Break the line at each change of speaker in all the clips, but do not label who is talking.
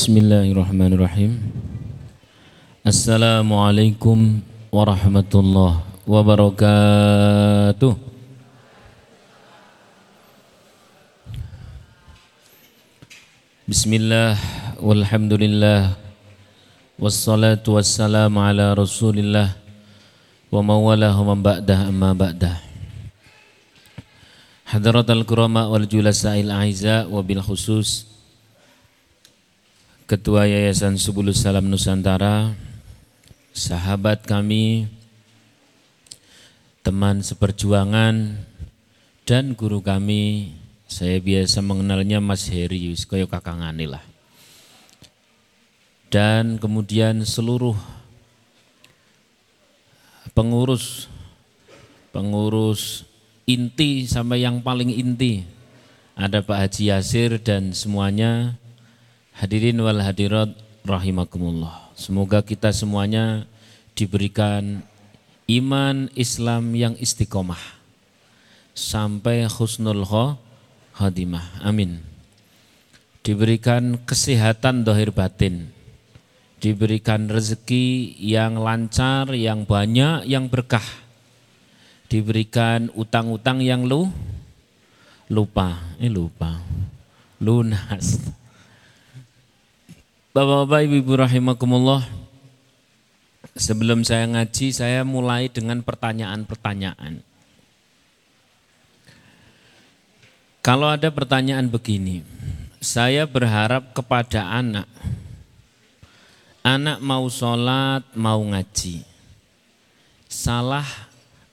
Bismillahirrahmanirrahim. Assalamualaikum warahmatullahi wabarakatuh. Bismillah walhamdulillah wassalatu wassalamu ala rasulillah wa mawalahu man ba'dah amma ba'dah. Hadratal kurama wal julasa'il aiza wa bil khusus Ketua Yayasan Subulus Salam Nusantara, sahabat kami, teman seperjuangan, dan guru kami, saya biasa mengenalnya Mas Heri, kaya kakangane lah. Dan kemudian seluruh pengurus, pengurus inti sampai yang paling inti, ada Pak Haji Yasir dan semuanya, Hadirin wal hadirat rahimakumullah. Semoga kita semuanya diberikan iman Islam yang istiqomah sampai husnul khatimah. Amin. Diberikan kesehatan dohir batin. Diberikan rezeki yang lancar, yang banyak, yang berkah. Diberikan utang-utang yang lu lupa, eh lupa, lunas Bapak-bapak, ibu-ibu rahimakumullah. Sebelum saya ngaji, saya mulai dengan pertanyaan-pertanyaan. Kalau ada pertanyaan begini, saya berharap kepada anak, anak mau sholat, mau ngaji, salah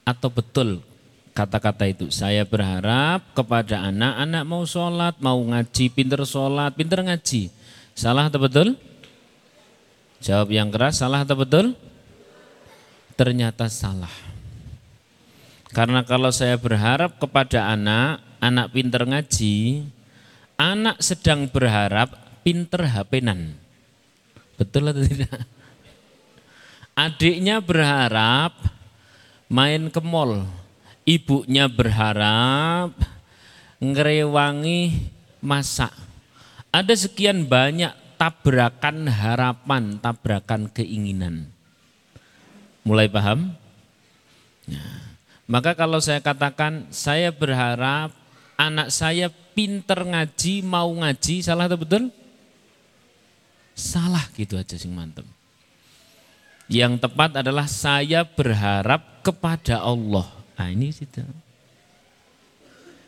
atau betul kata-kata itu. Saya berharap kepada anak, anak mau sholat, mau ngaji, pinter sholat, pinter ngaji Salah atau betul? Jawab yang keras, salah atau betul? Ternyata salah. Karena kalau saya berharap kepada anak, anak pinter ngaji, anak sedang berharap pinter hapenan. Betul atau tidak? Adiknya berharap main ke mall. Ibunya berharap ngerewangi masak ada sekian banyak tabrakan harapan, tabrakan keinginan. Mulai paham? Ya. Maka kalau saya katakan saya berharap anak saya pinter ngaji, mau ngaji, salah atau betul? Salah gitu aja sing mantem. Yang tepat adalah saya berharap kepada Allah. Nah ini sih.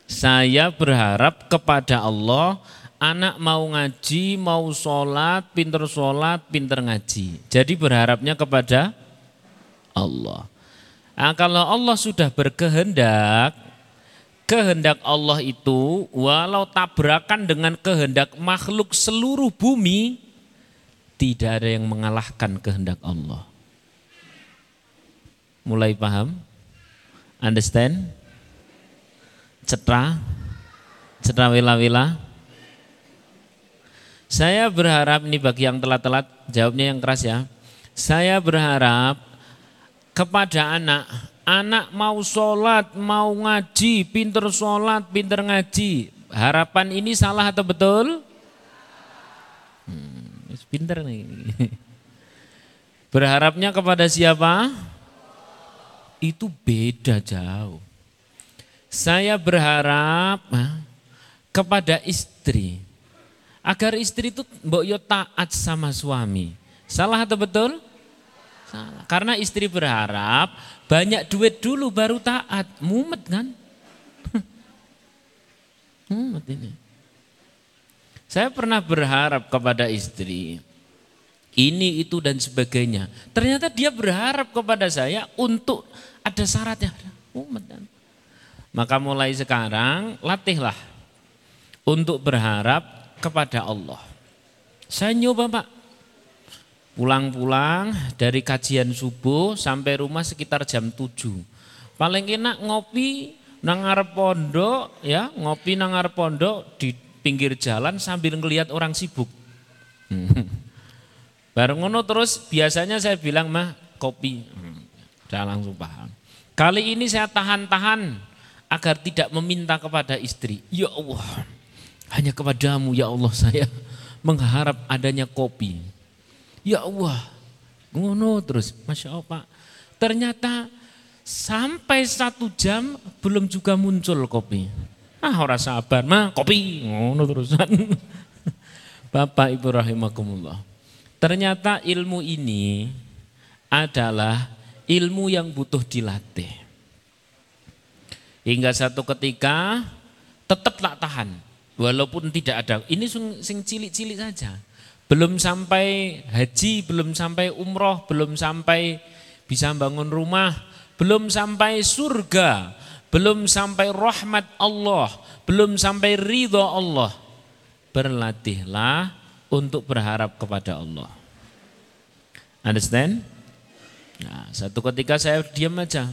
Saya berharap kepada Allah anak mau ngaji, mau sholat, pinter sholat, pinter ngaji. Jadi berharapnya kepada Allah. Nah, kalau Allah sudah berkehendak, kehendak Allah itu walau tabrakan dengan kehendak makhluk seluruh bumi, tidak ada yang mengalahkan kehendak Allah. Mulai paham? Understand? Cetra? Cetra wila-wila? Saya berharap ini bagi yang telat-telat jawabnya yang keras ya. Saya berharap kepada anak, anak mau sholat, mau ngaji, pinter sholat, pinter ngaji. Harapan ini salah atau betul? Hmm, pinter nih. Berharapnya kepada siapa? Itu beda jauh. Saya berharap kepada istri agar istri itu mbok yo taat sama suami. Salah atau betul? Salah. Karena istri berharap banyak duit dulu baru taat. Mumet kan? Mumet ini. Saya pernah berharap kepada istri ini itu dan sebagainya. Ternyata dia berharap kepada saya untuk ada syaratnya. Kan? Maka mulai sekarang latihlah untuk berharap kepada Allah. Saya nyoba Pak, pulang-pulang dari kajian subuh sampai rumah sekitar jam 7. Paling enak ngopi nangar pondok ya, ngopi nangar pondok di pinggir jalan sambil ngelihat orang sibuk. Baru ngono terus biasanya saya bilang mah kopi. Saya langsung paham. Kali ini saya tahan-tahan agar tidak meminta kepada istri. Ya Allah, hanya kepadamu ya Allah saya mengharap adanya kopi. Ya Allah, ngono terus, Masya Allah Pak. Ternyata sampai satu jam belum juga muncul kopi. Ah orang sabar, mah kopi, ngono terusan. Bapak Ibu rahimakumullah. Ternyata ilmu ini adalah ilmu yang butuh dilatih. Hingga satu ketika tetap tak tahan. Walaupun tidak ada, ini sing cilik-cilik saja. Belum sampai haji, belum sampai umroh, belum sampai bisa bangun rumah, belum sampai surga, belum sampai rahmat Allah, belum sampai ridho Allah. Berlatihlah untuk berharap kepada Allah. Understand? Nah, satu ketika saya diam aja.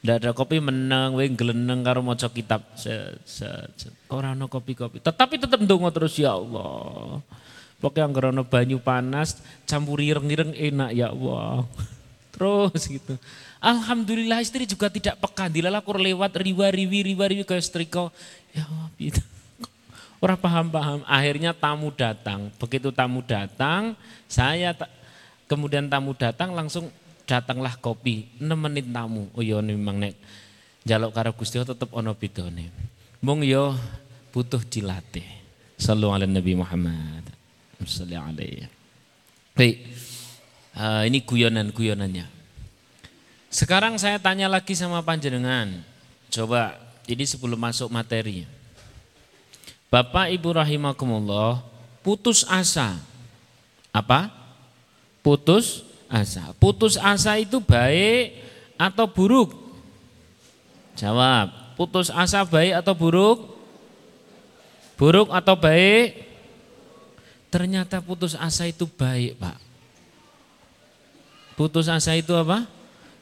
Tidak ada kopi menang, weng geleneng karo maca kitab. Orang no kopi-kopi. Tetapi tetap ndonga terus ya Allah. Pokoknya yang banyu panas, campur ireng-ireng enak ya Allah. Terus gitu. Alhamdulillah istri juga tidak peka. Dilala kur lewat riwa riwi riwa riwi ke istriku. Ya Allah, gitu. Orang paham-paham. Akhirnya tamu datang. Begitu tamu datang, saya kemudian tamu datang langsung datanglah kopi. 6 menit tamu. Oh iya memang nek jaluk karo Gusti tetep ono bidone. Mung yo butuh dilatih. Sallu ala Nabi Muhammad. Salli alaihi. Baik. Uh, ini guyonan-guyonannya. Sekarang saya tanya lagi sama panjenengan. Coba ini sebelum masuk materi. Bapak Ibu rahimakumullah, putus asa. Apa? Putus asa. Putus asa itu baik atau buruk? Jawab. Putus asa baik atau buruk? Buruk atau baik? Ternyata putus asa itu baik, Pak. Putus asa itu apa?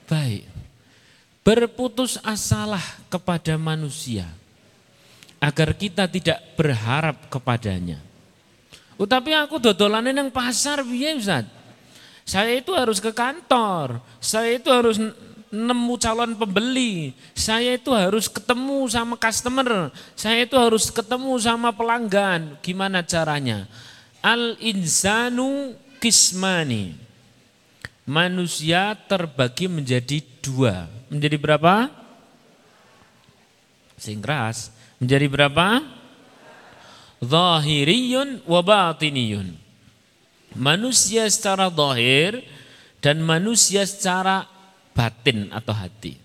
Baik. Berputus asalah kepada manusia agar kita tidak berharap kepadanya. Oh, aku dodolannya yang pasar biaya Ustaz. Saya itu harus ke kantor, saya itu harus nemu calon pembeli, saya itu harus ketemu sama customer, saya itu harus ketemu sama pelanggan. Gimana caranya? Al insanu kismani. Manusia terbagi menjadi dua. Menjadi berapa? Singras Menjadi berapa? Zahiriyun wa batiniyun. Manusia secara zahir dan manusia secara batin atau hati.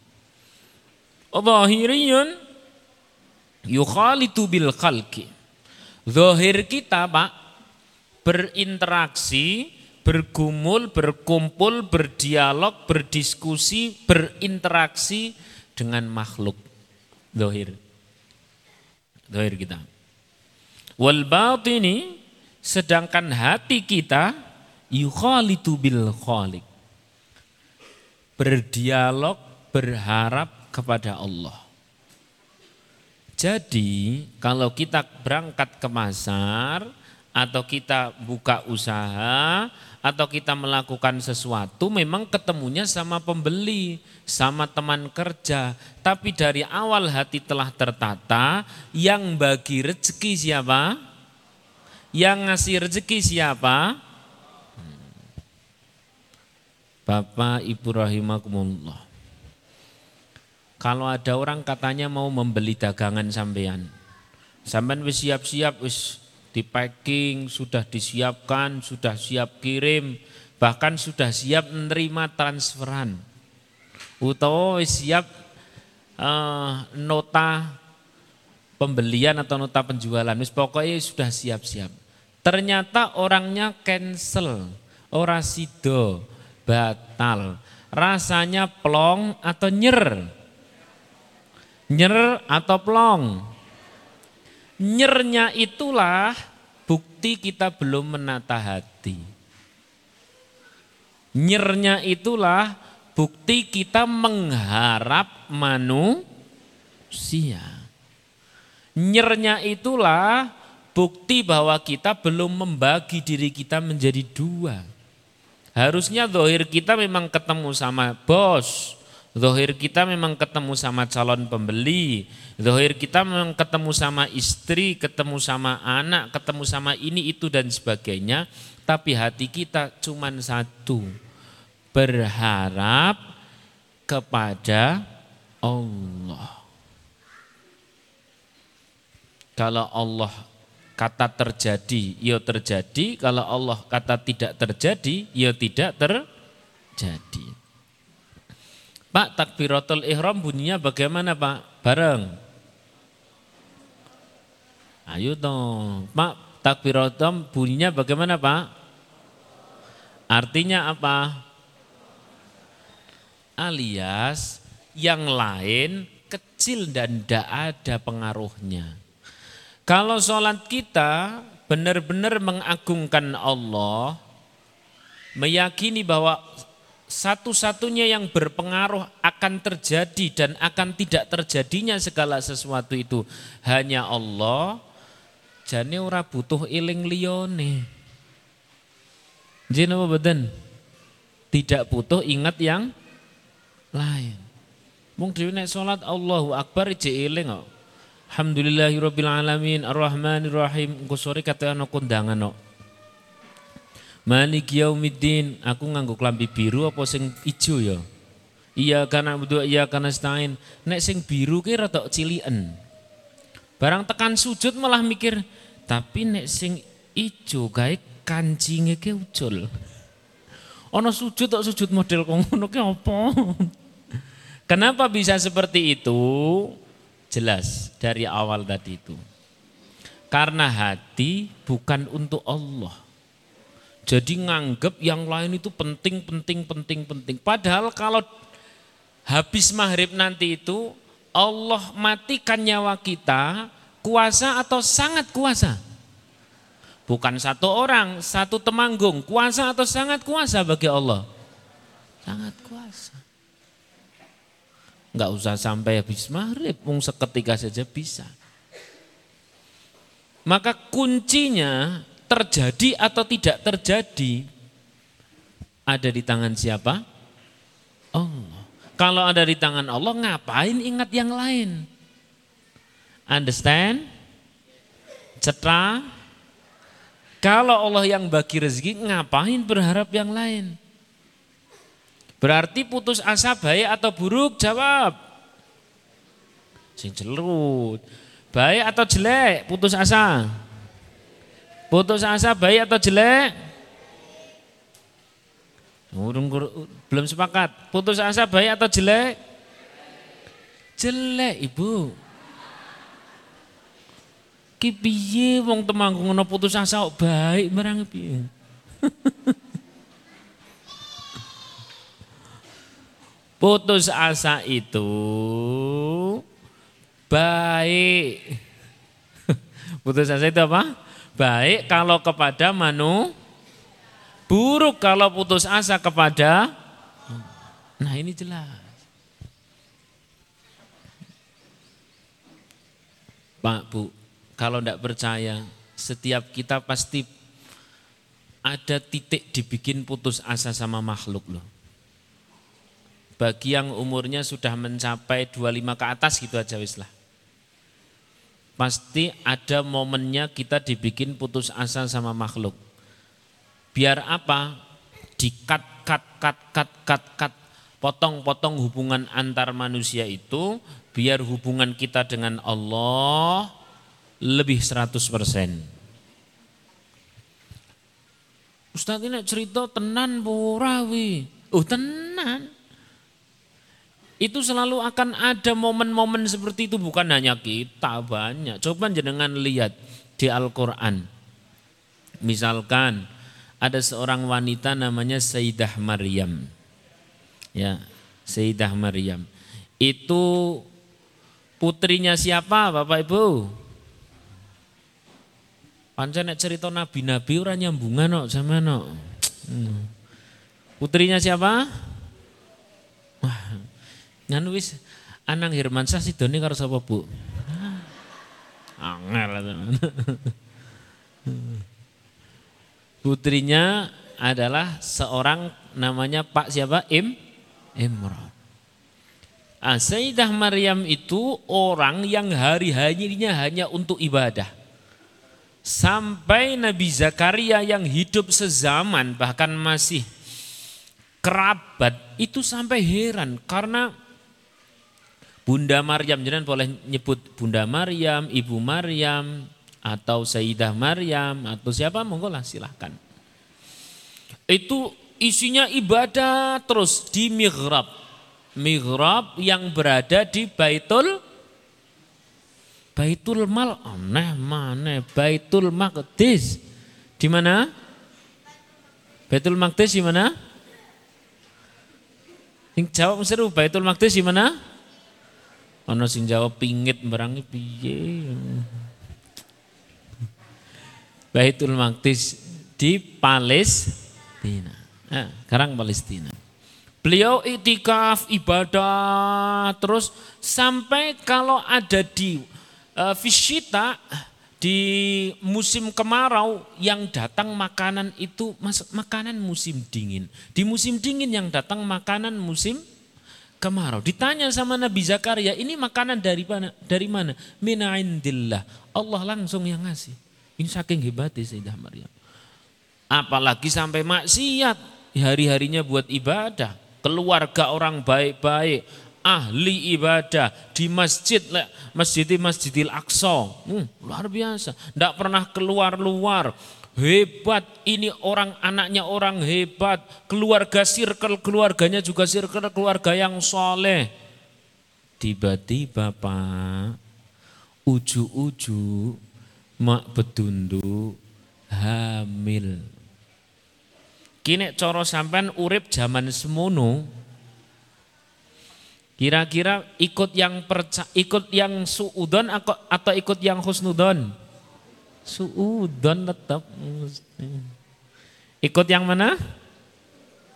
Zahiriyun yukhalitu bil khalqi. Zahir kita Pak berinteraksi, bergumul, berkumpul, berdialog, berdiskusi, berinteraksi dengan makhluk. Zahir. Zahir kita. Wal batini sedangkan hati kita yukhalitu bil khaliq. Berdialog, berharap kepada Allah. Jadi kalau kita berangkat ke pasar atau kita buka usaha atau kita melakukan sesuatu memang ketemunya sama pembeli, sama teman kerja. Tapi dari awal hati telah tertata, yang bagi rezeki siapa? Yang ngasih rezeki siapa? Bapak Ibu rahimakumullah. Kalau ada orang katanya mau membeli dagangan sampean. Sampean wis siap-siap wis di packing, sudah disiapkan, sudah siap kirim, bahkan sudah siap menerima transferan. Utawa siap uh, nota pembelian atau nota penjualan, wis pokoknya sudah siap-siap. Ternyata orangnya cancel, ora sido, batal. Rasanya plong atau nyer? Nyer atau plong? Nyernya itulah bukti kita belum menata hati. Nyernya itulah bukti kita mengharap manusia. Nyernya itulah bukti bahwa kita belum membagi diri kita menjadi dua. Harusnya dohir kita memang ketemu sama bos, Zohir kita memang ketemu sama calon pembeli. Zohir kita memang ketemu sama istri, ketemu sama anak, ketemu sama ini, itu dan sebagainya. Tapi hati kita cuma satu. Berharap kepada Allah. Kalau Allah kata terjadi, ya terjadi. Kalau Allah kata tidak terjadi, ya tidak terjadi. Pak takbiratul ihram bunyinya bagaimana Pak? Bareng. Ayo dong. Pak takbiratul bunyinya bagaimana Pak? Artinya apa? Alias yang lain kecil dan tidak ada pengaruhnya. Kalau sholat kita benar-benar mengagungkan Allah, meyakini bahwa satu-satunya yang berpengaruh akan terjadi dan akan tidak terjadinya segala sesuatu itu hanya Allah. Jane ora butuh iling liyone. Jin apa Tidak butuh ingat yang lain. Mung dhewe nek salat Allahu Akbar ije eling kok. Alhamdulillahirabbil alamin arrahmanirrahim engko sore kate ana kondangan kok. Malik yaumiddin, aku nganggo klambi biru apa sing ijo ya? Iya karena berdua iya karena stain. Nek sing biru ki rada cilian. Barang tekan sujud malah mikir, tapi nek sing ijo gawe kancinge ke ucul. Ono sujud tok sujud model kok ngono ki apa? Kenapa bisa seperti itu? Jelas dari awal tadi itu. Karena hati bukan untuk Allah. Jadi nganggep yang lain itu penting, penting, penting, penting. Padahal kalau habis maghrib nanti itu Allah matikan nyawa kita kuasa atau sangat kuasa. Bukan satu orang, satu temanggung, kuasa atau sangat kuasa bagi Allah. Sangat kuasa. Enggak usah sampai habis maghrib, pun seketika saja bisa. Maka kuncinya terjadi atau tidak terjadi ada di tangan siapa? Allah. Kalau ada di tangan Allah, ngapain ingat yang lain? Understand? Cetra? Kalau Allah yang bagi rezeki, ngapain berharap yang lain? Berarti putus asa baik atau buruk? Jawab. Sing celut. Baik atau jelek? Putus asa. Putus asa baik atau jelek? Belum sepakat. Putus asa baik atau jelek? Jelek, Ibu. Ki piye wong temanggung ana putus asa kok baik marang piye? putus asa itu baik. putus asa itu apa? Baik kalau kepada manu, buruk kalau putus asa kepada Nah, ini jelas. Pak, Bu, kalau tidak percaya, setiap kita pasti ada titik dibikin putus asa sama makhluk loh. Bagi yang umurnya sudah mencapai 25 ke atas gitu aja wis lah pasti ada momennya kita dibikin putus asa sama makhluk. Biar apa? Dikat, kat, kat, kat, kat, kat, potong-potong hubungan antar manusia itu, biar hubungan kita dengan Allah lebih 100%. Ustaz ini cerita tenan purawi. Oh tenan itu selalu akan ada momen-momen seperti itu bukan hanya kita banyak. Coba jenengan lihat di Al-Qur'an. Misalkan ada seorang wanita namanya Sayyidah Maryam. Ya, Sayyidah Maryam. Itu putrinya siapa Bapak Ibu? Pancen cerita nabi-nabi ora nyambungan kok sama no. Hmm. Putrinya siapa? Nganu wis Anang Hirmansyah sidone karo sapa, Bu? Angel. Putrinya adalah seorang namanya Pak siapa? Im Imran. Ah, Sayyidah Maryam itu orang yang hari-harinya hanya untuk ibadah. Sampai Nabi Zakaria yang hidup sezaman bahkan masih kerabat itu sampai heran karena Bunda Maryam jangan boleh nyebut Bunda Maryam, Ibu Maryam atau Sayyidah Maryam atau siapa? Monggo lah silahkan. Itu isinya ibadah terus di mihrab. Mihrab yang berada di Baitul Baitul Mal. Aneh mana Baitul Maqdis. Di mana? Baitul Maqdis di mana? Sing jawab seru Baitul Maqdis di mana Ono sing jawab pingit berangi piye Baitul Maqdis di Palestina. Nah, sekarang Palestina. Beliau itikaf, ibadah, terus sampai kalau ada di uh, Vishita, di musim kemarau yang datang makanan itu makanan musim dingin. Di musim dingin yang datang makanan musim kemarau. Ditanya sama Nabi Zakaria, ini makanan dari mana? Dari mana? Mina indillah. Allah langsung yang ngasih. Ini saking hebatnya Sayyidah Maryam. Apalagi sampai maksiat, hari-harinya buat ibadah keluarga orang baik-baik, ahli ibadah di masjid masjid Masjidil Aqsa. Hmm, luar biasa. Tidak pernah keluar-luar. Hebat, ini orang anaknya orang hebat, keluarga circle keluarganya juga circle keluarga yang soleh. Tiba-tiba Pak, uju-uju mak bedundu hamil. Kini coro sampean urip zaman semono. Kira-kira ikut yang perca, ikut yang suudon atau ikut yang husnudon? Suudon tetap. Ikut yang mana?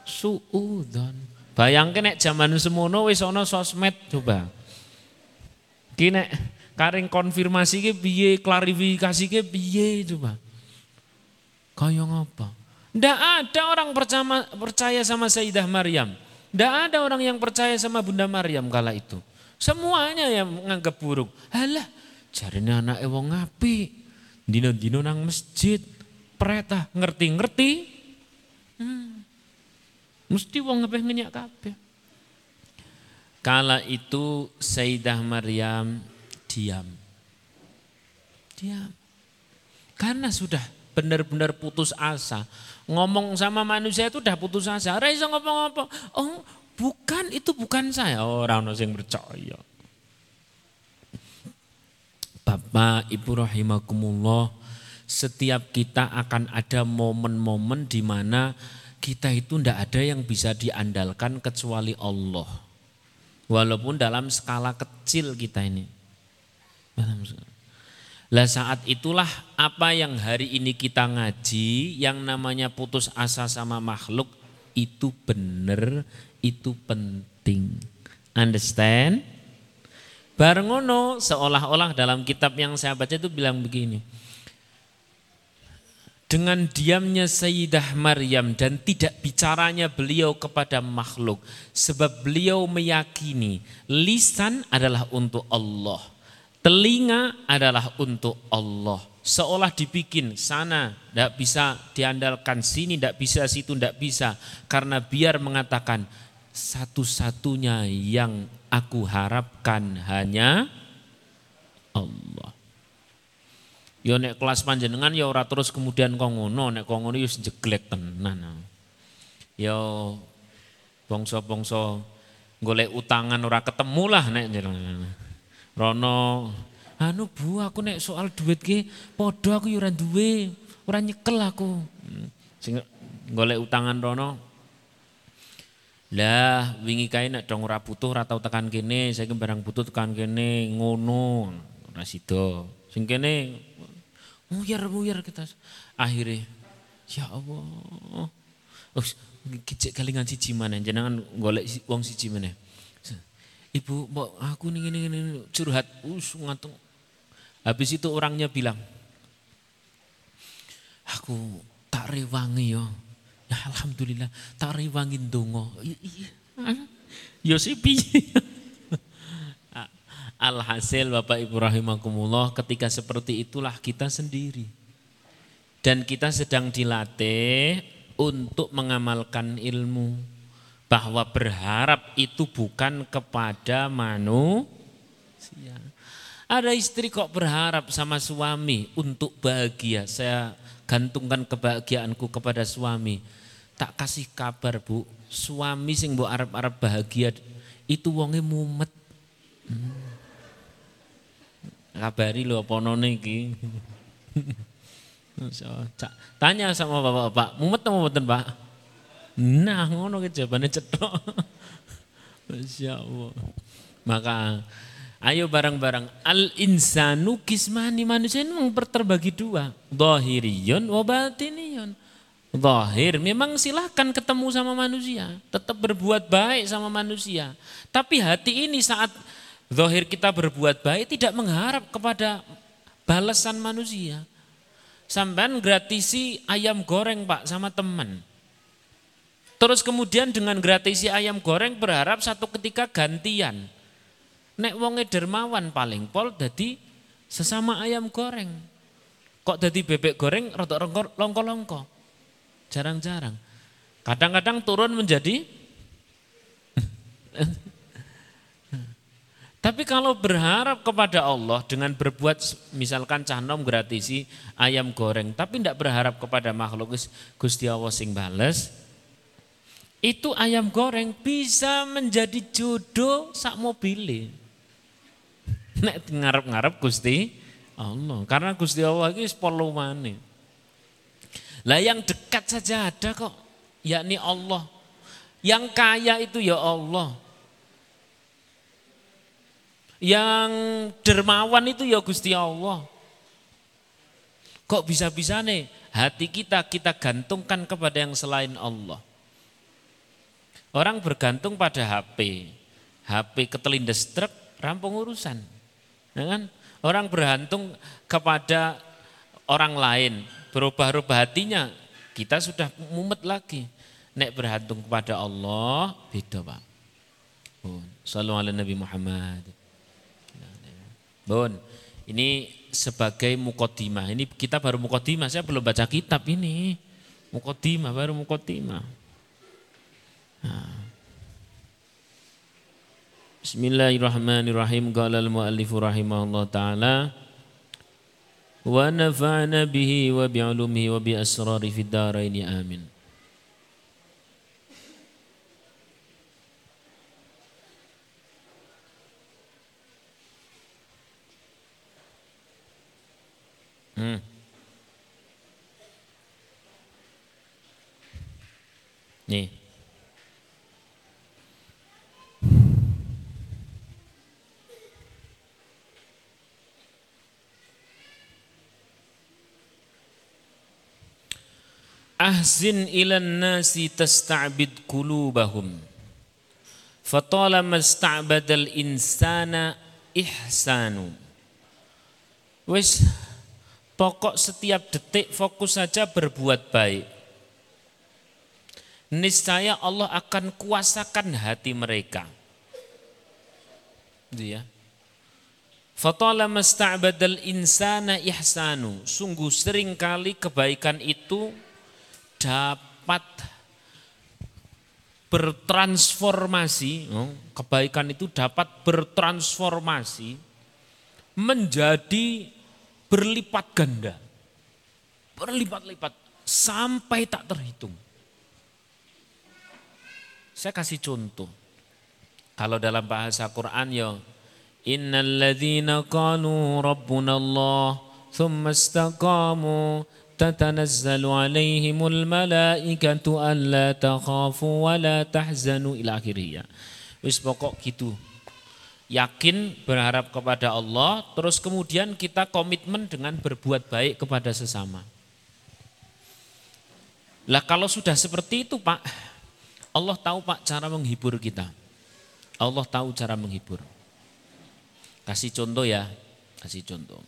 Suudon. Bayangkan nek zaman semono wis ana sosmed coba. Kini karing konfirmasi ke piye, klarifikasi ke piye coba. Kaya ngapa? Tidak ada orang percaya, percaya sama Sayyidah Maryam. Tidak ada orang yang percaya sama Bunda Maryam kala itu. Semuanya yang menganggap buruk. Halah, ini anak wong ngapi. Dino-dino nang masjid. Pereta ngerti-ngerti. Hmm. Mesti wong ngapih ngenyak kabeh. Kala itu Sayyidah Maryam diam. Diam. Karena sudah benar-benar putus asa ngomong sama manusia itu udah putus asa. Ora iso ngomong apa. Oh, bukan itu bukan saya. Orang oh, yang percaya. Bapak, Ibu rahimakumullah, setiap kita akan ada momen-momen di mana kita itu tidak ada yang bisa diandalkan kecuali Allah. Walaupun dalam skala kecil kita ini. Lah saat itulah apa yang hari ini kita ngaji yang namanya putus asa sama makhluk itu benar, itu penting. Understand? Barengono seolah-olah dalam kitab yang saya baca itu bilang begini. Dengan diamnya Sayyidah Maryam dan tidak bicaranya beliau kepada makhluk. Sebab beliau meyakini lisan adalah untuk Allah Telinga adalah untuk Allah. Seolah dibikin sana tidak bisa diandalkan, sini tidak bisa, situ tidak bisa. Karena biar mengatakan satu-satunya yang aku harapkan hanya Allah. Yo nek kelas panjenengan ya ora terus kemudian kok ngono, nek kok ngono ya jeglek tenan. Yo bongso-bongso golek utangan ora ketemu lah nek. Rono, anu bu aku nek soal duit ki podo aku yuran duwe, ora nyekel aku. Hmm, sing golek utangan Rono. Lah wingi kae nek dong ora butuh ora tau tekan kene, saiki barang butuh tekan kene ngono. Ora sida. Sing kene muyar-muyar kita. Akhirnya ya Allah. Oh, kicik kalingan siji mana jenengan golek wong siji mana. Ibu, mbak aku nih ini, ini curhat, us ngantung. Habis itu orangnya bilang, aku tak rewangi yo. Alhamdulillah, tak rewangin dongo. Iya, iya. Yo sih Alhasil Bapak Ibu rahimakumullah ketika seperti itulah kita sendiri. Dan kita sedang dilatih untuk mengamalkan ilmu. Bahwa berharap itu bukan kepada manusia. Ada istri kok berharap sama suami untuk bahagia. Saya gantungkan kebahagiaanku kepada suami. Tak kasih kabar bu, suami sing bu Arab-Arab bahagia itu wonge mumet. Hmm kabari lho apa none. Tanya sama bapak-bapak, mumet apa mboten, Pak? Nah, ngono ki jawabane cetok. Masya Allah. Maka ayo bareng-bareng. Al insanu kismani manusia ini memang terbagi dua. Zahiriyun wa batiniyun. Zahir memang silahkan ketemu sama manusia. Tetap berbuat baik sama manusia. Tapi hati ini saat Zohir kita berbuat baik tidak mengharap kepada balasan manusia. Sampai gratisi ayam goreng pak sama teman. Terus kemudian dengan gratisi ayam goreng berharap satu ketika gantian. Nek wonge dermawan paling pol jadi sesama ayam goreng. Kok jadi bebek goreng rotok longko-longko. Jarang-jarang. Kadang-kadang turun menjadi Tapi kalau berharap kepada Allah dengan berbuat misalkan cahnom gratisi ayam goreng, tapi tidak berharap kepada makhluk Gusti Allah sing bales, itu ayam goreng bisa menjadi jodoh sak mobile. Nek ngarep-ngarep Gusti Allah, karena Gusti Allah ini mana? Lah yang dekat saja ada kok, yakni Allah. Yang kaya itu ya Allah. Yang dermawan itu ya Gusti Allah. Kok bisa-bisa nih hati kita kita gantungkan kepada yang selain Allah. Orang bergantung pada HP. HP ketelindes truk, rampung urusan. Ya kan? Orang bergantung kepada orang lain, berubah-ubah hatinya, kita sudah mumet lagi. Nek bergantung kepada Allah, beda Pak. Sallallahu alaihi Nabi Muhammad. Bon, ini sebagai mukotimah. Ini kita baru mukotimah, saya belum baca kitab ini. Mukotimah, baru mukotimah. Nah. Bismillahirrahmanirrahim. Qala al-muallif rahimahullah taala wa nafa'na bihi wa bi'ulumihi wa bi asrari fid dharain amin. Hmm. Nih. Ahzin ilan nasi tasta'bid kulubahum. Fatalama sta'badal insana ihsanu. Wis Pokok setiap detik fokus saja berbuat baik. Niscaya Allah akan kuasakan hati mereka. Dia. Fatala masta'badal insana ihsanu. Sungguh sering kali kebaikan itu dapat bertransformasi, oh, kebaikan itu dapat bertransformasi menjadi berlipat ganda. Berlipat-lipat sampai tak terhitung. Saya kasih contoh. Kalau dalam bahasa Quran ya Innal ladzina qalu rabbuna Allah thumma istaqamu alaihimul malaikatu alla takhafu wa la tahzanu ila akhirih ya. Wis pokok gitu yakin berharap kepada Allah, terus kemudian kita komitmen dengan berbuat baik kepada sesama. Lah kalau sudah seperti itu Pak, Allah tahu Pak cara menghibur kita. Allah tahu cara menghibur. Kasih contoh ya, kasih contoh.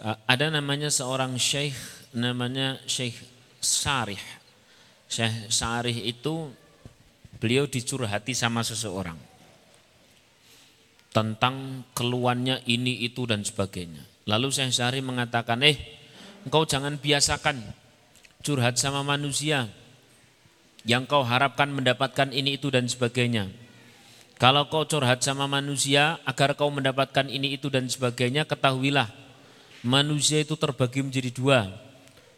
Ada namanya seorang syekh, namanya Syekh Sarih. Syekh Sarih itu beliau dicurhati sama seseorang. tentang keluarnya ini itu dan sebagainya. Lalu Syekh Syahri mengatakan, "Eh, engkau jangan biasakan curhat sama manusia yang kau harapkan mendapatkan ini itu dan sebagainya. Kalau kau curhat sama manusia agar kau mendapatkan ini itu dan sebagainya, ketahuilah manusia itu terbagi menjadi dua.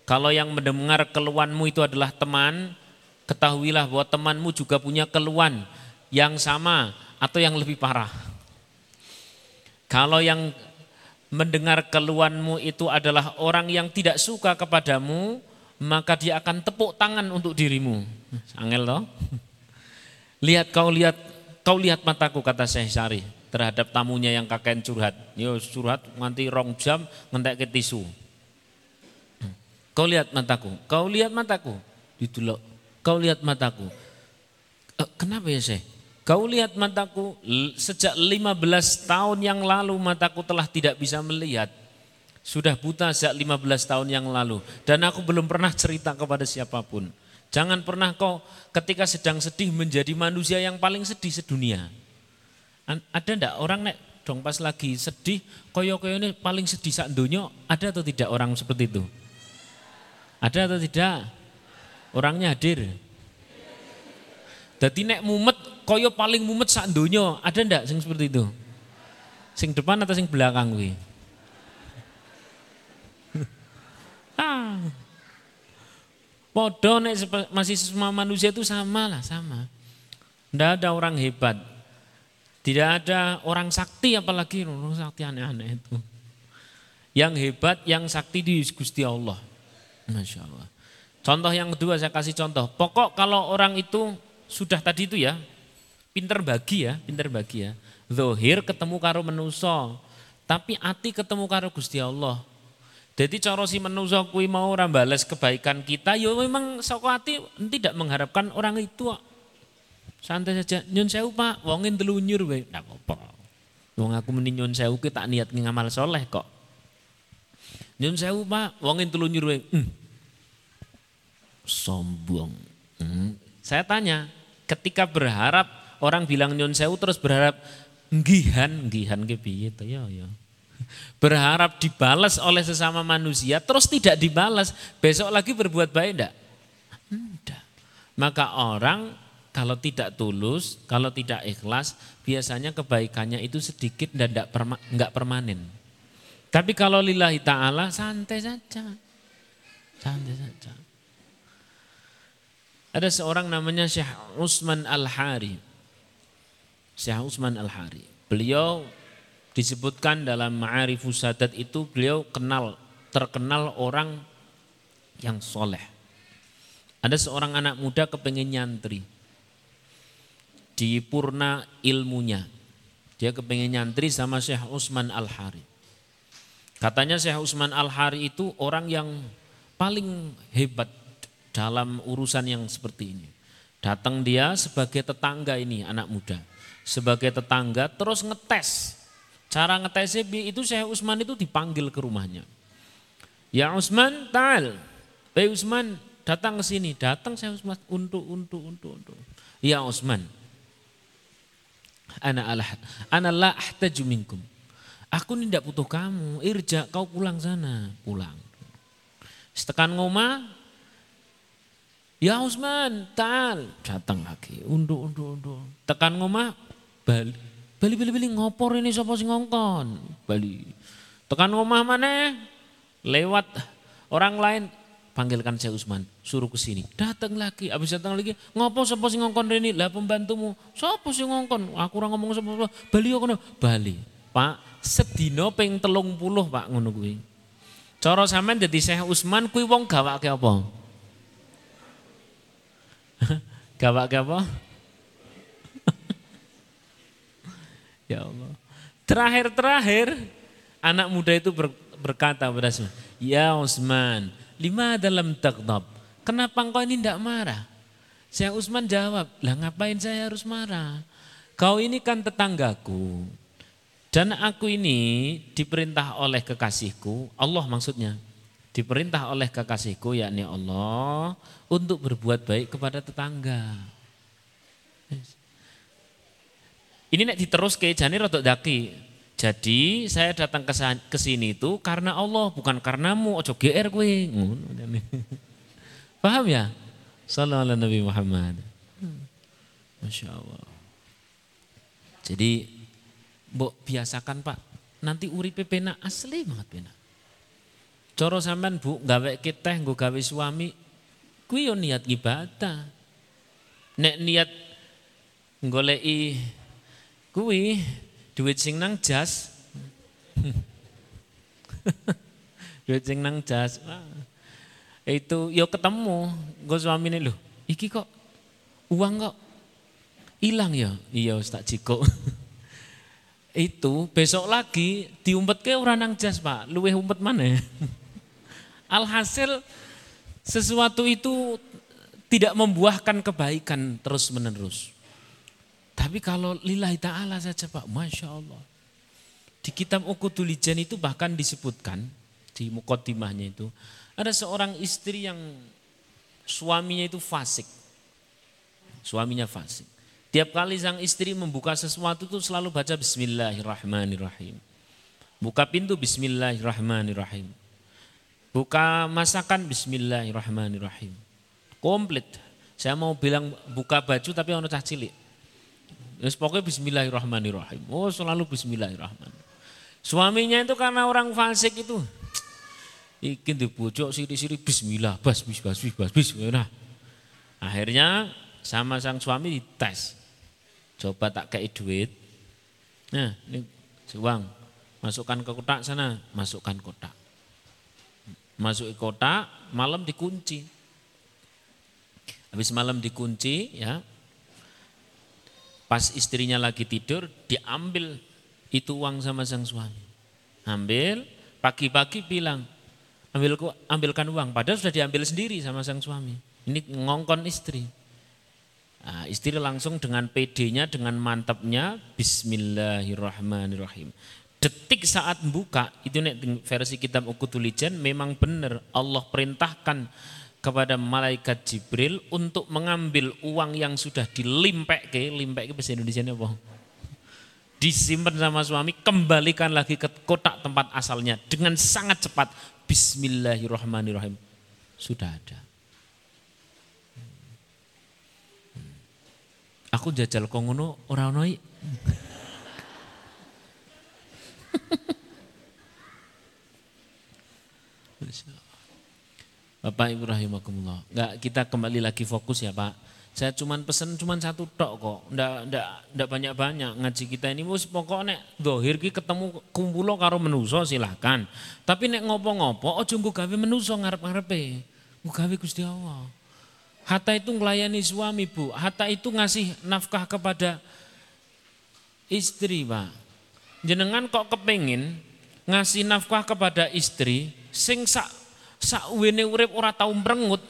Kalau yang mendengar keluhanmu itu adalah teman, ketahuilah bahwa temanmu juga punya keluhan yang sama atau yang lebih parah. Kalau yang mendengar keluhanmu itu adalah orang yang tidak suka kepadamu, maka dia akan tepuk tangan untuk dirimu. Angel toh? Lihat kau lihat Kau lihat mataku kata Syekh Syari terhadap tamunya yang kakek curhat. Yo curhat nganti rong jam ngentek ke tisu. Kau lihat mataku, kau lihat mataku. Ditulok. Kau lihat mataku. Eh, kenapa ya Syekh? Kau lihat mataku sejak 15 tahun yang lalu mataku telah tidak bisa melihat. Sudah buta sejak 15 tahun yang lalu. Dan aku belum pernah cerita kepada siapa pun. Jangan pernah kau ketika sedang sedih menjadi manusia yang paling sedih sedunia. Ada ndak orang nek dong pas lagi sedih, koyo-koyo ini paling sedih sak dunia, ada atau tidak orang seperti itu? Ada atau tidak? Orangnya hadir. Jadi nek mumet, koyo paling mumet sak dunia, ada ndak sing seperti itu? Sing depan atau sing belakang wi? ah. Podo nek masih semua manusia itu sama lah, sama. Tidak ada orang hebat. Tidak ada orang sakti apalagi orang sakti aneh-aneh itu. Yang hebat, yang sakti di Gusti Allah. Masya Allah. Contoh yang kedua saya kasih contoh. Pokok kalau orang itu sudah tadi itu ya, pinter bagi ya, pinter bagi ya. Zohir ketemu karo menuso, tapi ati ketemu karo Gusti Allah. Jadi cara si menungso kui mau orang balas kebaikan kita, ya memang saka hati tidak mengharapkan orang itu. Santai saja, nyun sewu Pak, wongin telunyur wae. Ndak apa Wong aku meni nyun sewu ki tak niat ngamal soleh kok. Nyun sewu Pak, wongin telunyur wae. Hmm. Sombong. Hmm. Saya tanya, ketika berharap orang bilang nyun sewu terus berharap nggihan, nggihan ke piye ya ya berharap dibalas oleh sesama manusia terus tidak dibalas, besok lagi berbuat baik enggak? Enggak. Maka orang kalau tidak tulus, kalau tidak ikhlas, biasanya kebaikannya itu sedikit dan enggak, perma, enggak permanen. Tapi kalau lillahi ta'ala santai saja. Santai saja. Ada seorang namanya Syekh Usman Al-Hari. Syekh Usman Al-Hari. Beliau disebutkan dalam Ma'arifus Sadat itu beliau kenal, terkenal orang yang soleh. Ada seorang anak muda kepengen nyantri. Di purna ilmunya. Dia kepengen nyantri sama Syekh Usman Al-Hari. Katanya Syekh Usman Al-Hari itu orang yang paling hebat dalam urusan yang seperti ini. Datang dia sebagai tetangga ini anak muda. Sebagai tetangga terus ngetes Cara ngetesnya itu Syekh Usman itu dipanggil ke rumahnya. Ya Usman, tal. Hei Usman, datang ke sini. Datang Syekh Usman untuk untuk untuk untuk. Ya Usman. Ana alah, ana la ahtaju minkum. Aku ini tidak butuh kamu. Irja, kau pulang sana. Pulang. Setekan ngoma, Ya Usman, tal. Datang lagi. Unduh, unduh, unduh. Tekan ngoma, balik Bali bali bali ngopor ini sapa sing ngongkon. Bali. Tekan rumah mana? Lewat orang lain panggilkan saya Usman, suruh ke sini. Datang lagi, habis datang lagi, ngopo sapa sing ngongkon rene? Lah pembantumu, sapa sing ngongkon? Aku ora ngomong sapa Bali kok ngono. Bali. Pak, sedina ping telung puluh Pak ngono kuwi. Cara sampean dadi Syekh Usman kuwi wong gawake apa? gawake apa? Ya Allah. Terakhir-terakhir anak muda itu berkata pada Ya Usman, lima dalam takdab. Kenapa engkau ini tidak marah? Saya Usman jawab, lah ngapain saya harus marah? Kau ini kan tetanggaku. Dan aku ini diperintah oleh kekasihku, Allah maksudnya. Diperintah oleh kekasihku yakni Allah untuk berbuat baik kepada tetangga. Ini nek diterus ke jani rotok daki. Jadi saya datang ke sini itu karena Allah bukan karenamu ojo GR kowe. Paham ya? Sallallahu Nabi Muhammad. Masya Allah. Jadi mbok biasakan Pak, nanti uripe pena asli banget pena. Coro sampean Bu gawe kita nggo gawe suami kuwi yo niat ibadah. Nek niat goleki kuwi duit sing nang jas. duit sing nang jas. Itu yo ketemu gue suami ini loh. Iki kok uang kok hilang ya? Iya Ustaz Ciko. itu besok lagi diumpet ke orang nang jas pak, luwe umpet mana? Alhasil sesuatu itu tidak membuahkan kebaikan terus menerus. Tapi kalau lillahi ta'ala saja Pak, Masya Allah. Di kitab Ukudulijan itu bahkan disebutkan, di mukotimahnya itu, ada seorang istri yang suaminya itu fasik. Suaminya fasik. Tiap kali sang istri membuka sesuatu itu selalu baca Bismillahirrahmanirrahim. Buka pintu Bismillahirrahmanirrahim. Buka masakan Bismillahirrahmanirrahim. Komplit. Saya mau bilang buka baju tapi ono cah cilik. Terus pokoknya bismillahirrahmanirrahim. Oh selalu bismillahirrahmanirrahim. Suaminya itu karena orang fasik itu. Ikin dibujuk siri-siri bismillah, bas, bis, bas, bis, bas, bis. Nah, akhirnya sama sang suami dites. Coba tak kayak duit. Nah, ini uang. Masukkan ke kotak sana, masukkan kotak. Masuk ke kotak, malam dikunci. Habis malam dikunci, ya Pas istrinya lagi tidur, diambil itu uang sama sang suami. Ambil, pagi-pagi bilang, ambil ambilkan uang. Padahal sudah diambil sendiri sama sang suami. Ini ngongkon istri. Nah, istri langsung dengan PD-nya, dengan mantapnya, Bismillahirrahmanirrahim. Detik saat buka, itu versi kitab Ukutulijan memang benar Allah perintahkan kepada malaikat Jibril untuk mengambil uang yang sudah dilimpek ke, limpek ke bahasa Indonesia apa? Disimpan sama suami, kembalikan lagi ke kotak tempat asalnya dengan sangat cepat. Bismillahirrahmanirrahim. Sudah ada. Aku jajal kongono orang noi. Bapak Ibu rahimakumullah. Enggak kita kembali lagi fokus ya Pak. Saya cuman pesen cuman satu tok kok. Enggak enggak enggak banyak-banyak ngaji kita ini wis pokoknya dohir ki ketemu kumpulo karo menuso silahkan. Tapi nek ngopo-ngopo ojo nggo gawe menuso ngarep-ngarepe. Nggo gawe Gusti Allah. Hatta itu melayani suami bu, hatta itu ngasih nafkah kepada istri pak. Jenengan kok kepingin ngasih nafkah kepada istri, sing sak sakwene urip ora tau merengut,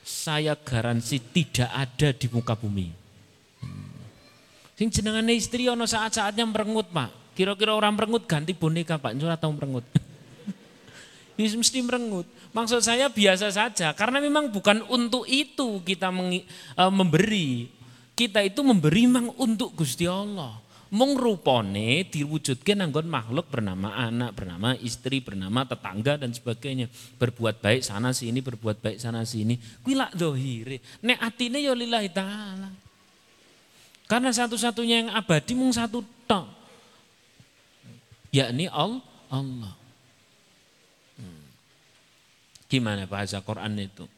saya garansi tidak ada di muka bumi. Hmm. Sing jenengane istri ono saat-saatnya merengut, Pak. Kira-kira orang merengut ganti boneka, Pak. Ora tau merengut. Ini mesti merengut. Maksud saya biasa saja, karena memang bukan untuk itu kita e, memberi. Kita itu memberi memang untuk Gusti Allah mung rupane diwujudkan anggon makhluk bernama anak, bernama istri, bernama tetangga dan sebagainya. Berbuat baik sana sini, berbuat baik sana sini. Kuwi lak dohire. Nek atine ya lillahi taala. Karena satu-satunya yang abadi mung satu tok. Yakni Allah. Allah. Hmm. Gimana bahasa Quran itu?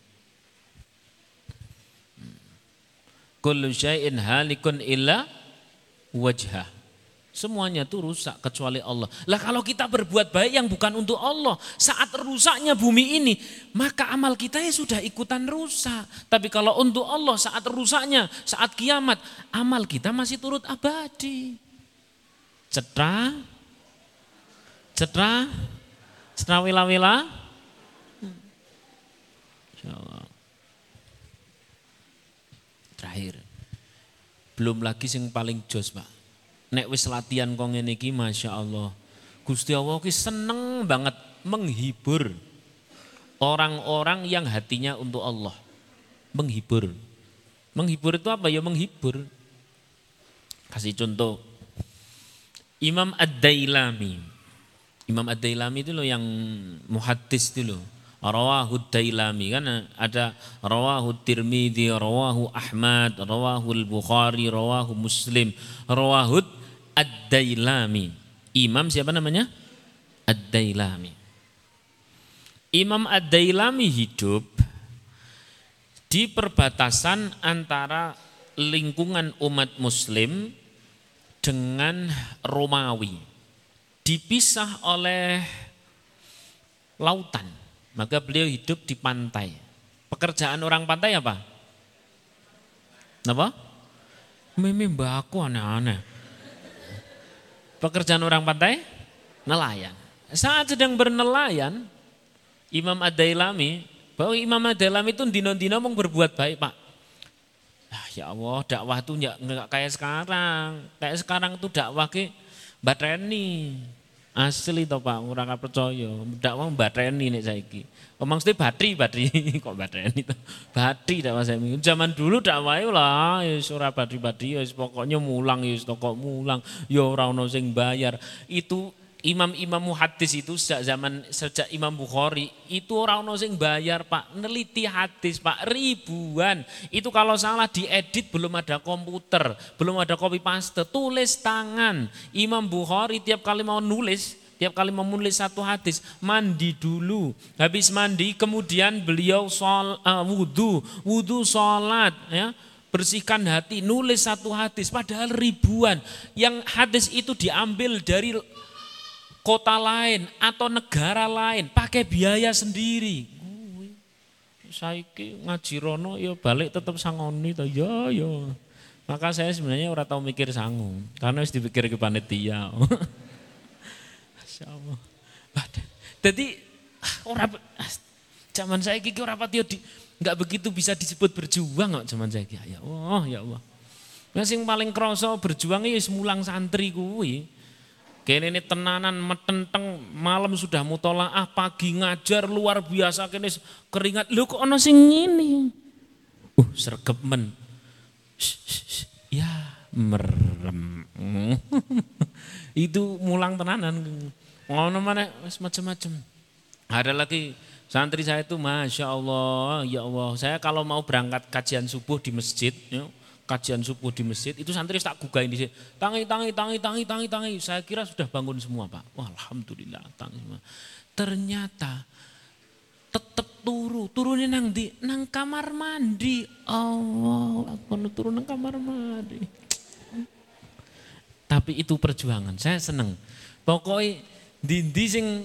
Hmm. Kullu syai'in halikun illa wajah. Semuanya itu rusak kecuali Allah. Lah kalau kita berbuat baik yang bukan untuk Allah, saat rusaknya bumi ini, maka amal kita ya sudah ikutan rusak. Tapi kalau untuk Allah saat rusaknya, saat kiamat, amal kita masih turut abadi. Cetra, cetra, cetra wila-wila. Terakhir. Belum lagi yang paling jos, Pak. Nek wis latihan kong ngene iki Masya Allah. Gusti Allah ki seneng banget menghibur orang-orang yang hatinya untuk Allah. Menghibur. Menghibur itu apa ya menghibur. Kasih contoh. Imam Ad-Dailami. Imam Ad-Dailami itu loh yang muhaddis itu loh. Rawahu Dailami kan ada rawahu Tirmidzi, rawahu Ahmad, rawahu Al-Bukhari, rawahu Muslim, rawahu Ad-Dailami. Imam siapa namanya? Ad-Dailami. Imam Ad-Dailami hidup di perbatasan antara lingkungan umat muslim dengan Romawi. Dipisah oleh lautan. Maka beliau hidup di pantai. Pekerjaan orang pantai apa? Apa? Mimi baku aneh-aneh. Pekerjaan orang pantai? Nelayan. Saat sedang bernelayan, Imam Ad-Dailami, bahwa Imam Ad-Dailami itu dino-dino mau berbuat baik Pak. Ya Allah, dakwah itu enggak, enggak kayak sekarang. Kayak sekarang tuh dakwah ke batreni. Asli toh Pak, orang percaya. Dakwah batreni nih saiki. Omong oh, bateri, bateri kok batreni itu. Bateri dakwah saya. Zaman dulu dakwah lah, ya surah bateri bateri, ya pokoknya mulang, ya toko mulang, ya orang ono sing bayar. Itu imam-imam muhadis itu sejak zaman sejak Imam Bukhari itu orang ono sing bayar Pak, neliti hadis Pak ribuan. Itu kalau salah diedit belum ada komputer, belum ada copy paste, tulis tangan. Imam Bukhari tiap kali mau nulis Tiap kali mau menulis satu hadis, mandi dulu. Habis mandi, kemudian beliau sol, uh, wudhu, wudhu sholat. Ya bersihkan hati, nulis satu hadis, padahal ribuan. Yang hadis itu diambil dari kota lain atau negara lain pakai biaya sendiri. Saiki ngaji rono ya balik tetap sangoni to ya ya. Maka saya sebenarnya ora tahu mikir sangu karena harus dipikir ke panitia. Jadi orang zaman saya kiki orang patio di nggak begitu bisa disebut berjuang kok zaman saya ya Allah ya Allah. Nah, sing paling kroso berjuang ya mulang santri kuwi. Kene ini tenanan metenteng malam sudah mutolaah pagi ngajar luar biasa kene keringat lu kok ono sing ngene. Uh sergemen. Ya merem. Itu mulang tenanan. Ngono mana macam-macam. Ada lagi santri saya itu Masya Allah, ya Allah. Saya kalau mau berangkat kajian subuh di masjid, kajian subuh di masjid, itu santri tak gugain di sini. Tangi, tangi, tangi, tangi, tangi, tangi. Saya kira sudah bangun semua Pak. Wah Alhamdulillah tangi semua. Ternyata tetap turu, turunin nang di nang kamar mandi. Allah, aku turun nang kamar mandi. Tapi itu perjuangan, saya seneng. Pokoknya di sing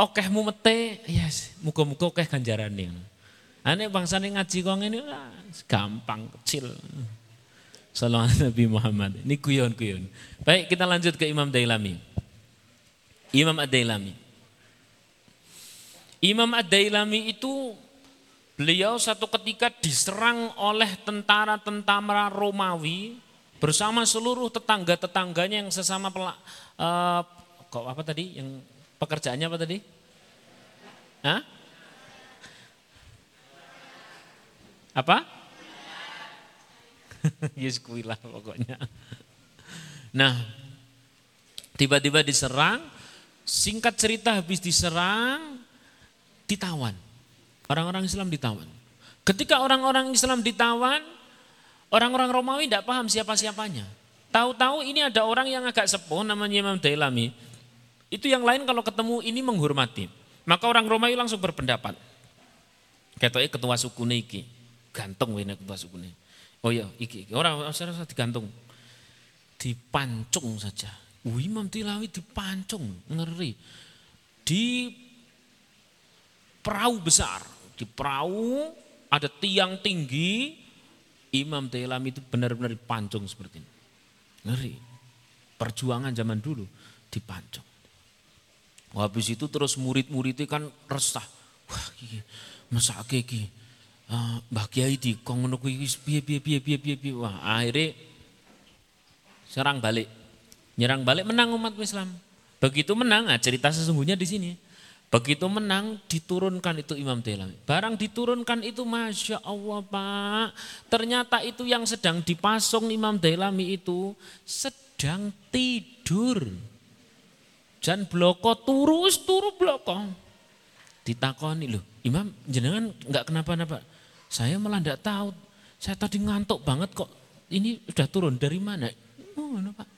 okehmu mete, yes, muka-muka okeh ganjaran Ane bangsa ngaji kong ini gampang kecil. Salam Nabi Muhammad. Ini kuyon-kuyon. Baik, kita lanjut ke Imam Dailami. Imam Ad-Dailami. Imam Ad-Dailami itu beliau satu ketika diserang oleh tentara-tentara Romawi bersama seluruh tetangga-tetangganya yang sesama pelak, uh, kok apa tadi yang pekerjaannya apa tadi? Hah? Apa? yes kuilah pokoknya. Nah, tiba-tiba diserang, singkat cerita habis diserang, ditawan. Orang-orang Islam ditawan. Ketika orang-orang Islam ditawan, orang-orang Romawi tidak paham siapa-siapanya. Tahu-tahu ini ada orang yang agak sepuh namanya Imam Dailami. Itu yang lain kalau ketemu ini menghormati. Maka orang Romawi langsung berpendapat. Ketua suku iki. Gantung wene ketua suku ini. Oh iya, iki, iki. orang usah digantung. Dipancung saja. Uh, Imam Tilawi dipancung, ngeri. Di perahu besar, di perahu ada tiang tinggi, Imam Tilawi itu benar-benar dipancung seperti ini. Ngeri. Perjuangan zaman dulu dipancung. Habis itu terus murid-muridnya kan resah. Wah, masa iki uh, Mbah Kiai di kong ngono kuwi piye piye piye piye piye piye wah akhirnya serang balik nyerang balik menang umat Islam begitu menang nah cerita sesungguhnya di sini Begitu menang diturunkan itu Imam Dailami. Barang diturunkan itu Masya Allah Pak. Ternyata itu yang sedang dipasung Imam Dailami itu sedang tidur. Dan bloko turus turu bloko. Ditakoni loh, Imam jenengan nggak kenapa-napa. Saya malah enggak tahu. Saya tadi ngantuk banget kok. Ini sudah turun dari mana? Oh, Pak.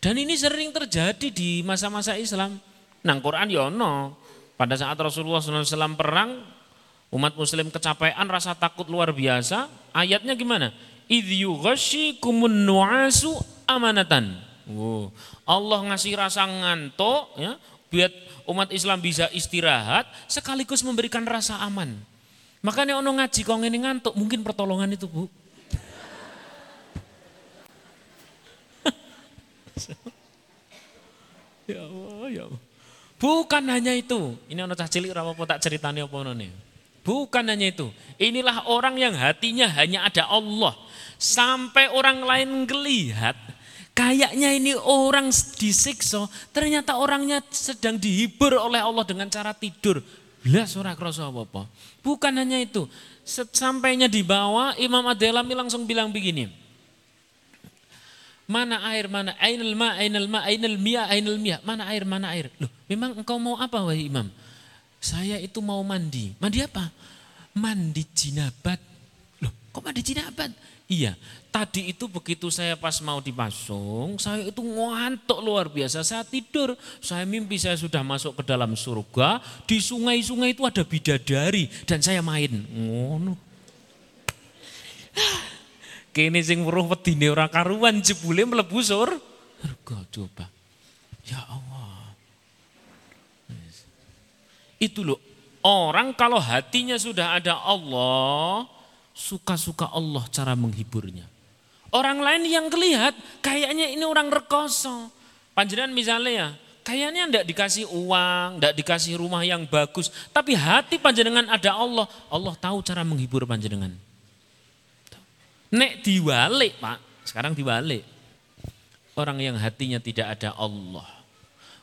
Dan ini sering terjadi di masa-masa Islam. Nang Quran. Ya pada saat Rasulullah SAW perang, umat muslim kecapean, rasa takut luar biasa. Ayatnya gimana? Idh kumun nu'asu amanatan. Wow. Allah ngasih rasa ngantuk ya, biar umat Islam bisa istirahat sekaligus memberikan rasa aman. Makanya ono ngaji kok ini ngantuk, mungkin pertolongan itu, Bu. ya Allah, ya Allah. Bukan hanya itu. Ini ono cah cilik ora tak ceritani apa nih. Bukan hanya itu. Inilah orang yang hatinya hanya ada Allah. Sampai orang lain ngelihat kayaknya ini orang disiksa, ternyata orangnya sedang dihibur oleh Allah dengan cara tidur. Belas ora krasa apa-apa. Bukan hanya itu. Sampainya di bawah Imam Adelami langsung bilang begini. Mana air, mana ainul ma, ainul ma, ainul mia, ainul mia. Mana air, mana air. Loh, memang engkau mau apa wahai imam? Saya itu mau mandi. Mandi apa? Mandi jinabat. Loh, kok mandi jinabat? Iya, tadi itu begitu saya pas mau dipasung, saya itu ngantuk luar biasa. Saya tidur, saya mimpi saya sudah masuk ke dalam surga. Di sungai-sungai itu ada bidadari dan saya main. Ngono. Kene sing weruh wedine ora karuan jebule mlebu surga coba. Ya Allah. Itu loh, orang kalau hatinya sudah ada Allah, suka-suka Allah cara menghiburnya. Orang lain yang kelihat kayaknya ini orang rekoso. Panjenengan misalnya ya, kayaknya ndak dikasih uang, ndak dikasih rumah yang bagus, tapi hati panjenengan ada Allah, Allah tahu cara menghibur panjenengan. Nek diwalik pak, sekarang diwalik. Orang yang hatinya tidak ada Allah.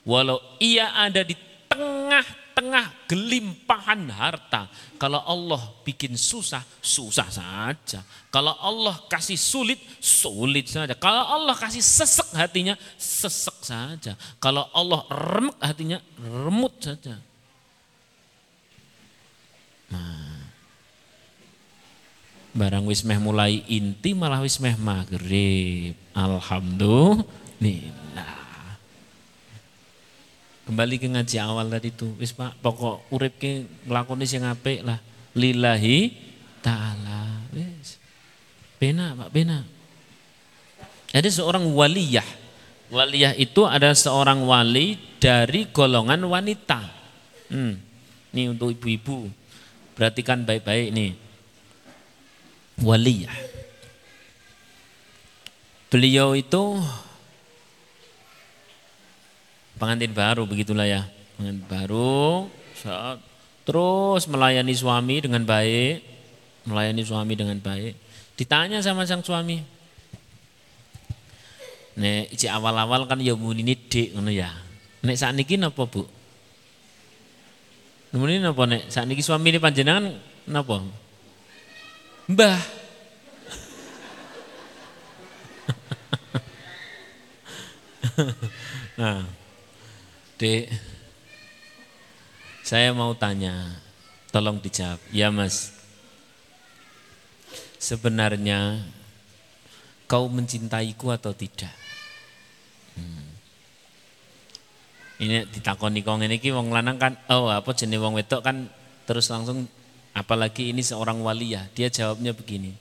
Walau ia ada di tengah-tengah gelimpahan harta. Kalau Allah bikin susah, susah saja. Kalau Allah kasih sulit, sulit saja. Kalau Allah kasih sesek hatinya, sesek saja. Kalau Allah remuk hatinya, remut saja. Nah, barang wis mulai inti malah wis meh maghrib. Alhamdulillah. Kembali ke ngaji awal tadi itu, wis Pak, pokok urip ke nglakoni sing apik lah. Lillahi taala. Wis. Bena, Pak, bena. Ada seorang waliyah. Waliyah itu ada seorang wali dari golongan wanita. Hmm. Ini untuk ibu-ibu. Perhatikan baik-baik nih waliyah. Beliau itu pengantin baru begitulah ya. Pengantin baru saat terus melayani suami dengan baik, melayani suami dengan baik. Ditanya sama sang suami, Nek isi awal-awal kan ya muni dik ngono ya. Nek saat niki napa, Bu? Muni napa nek saat niki suami ini panjenengan napa? Mbah. nah, Dek, saya mau tanya, tolong dijawab. Ya mas, sebenarnya kau mencintaiku atau tidak? Hmm. Ini ditakoni kong ini ki wong lanang kan, oh apa jenis wong wedok kan terus langsung Apalagi ini seorang waliyah, dia jawabnya begini.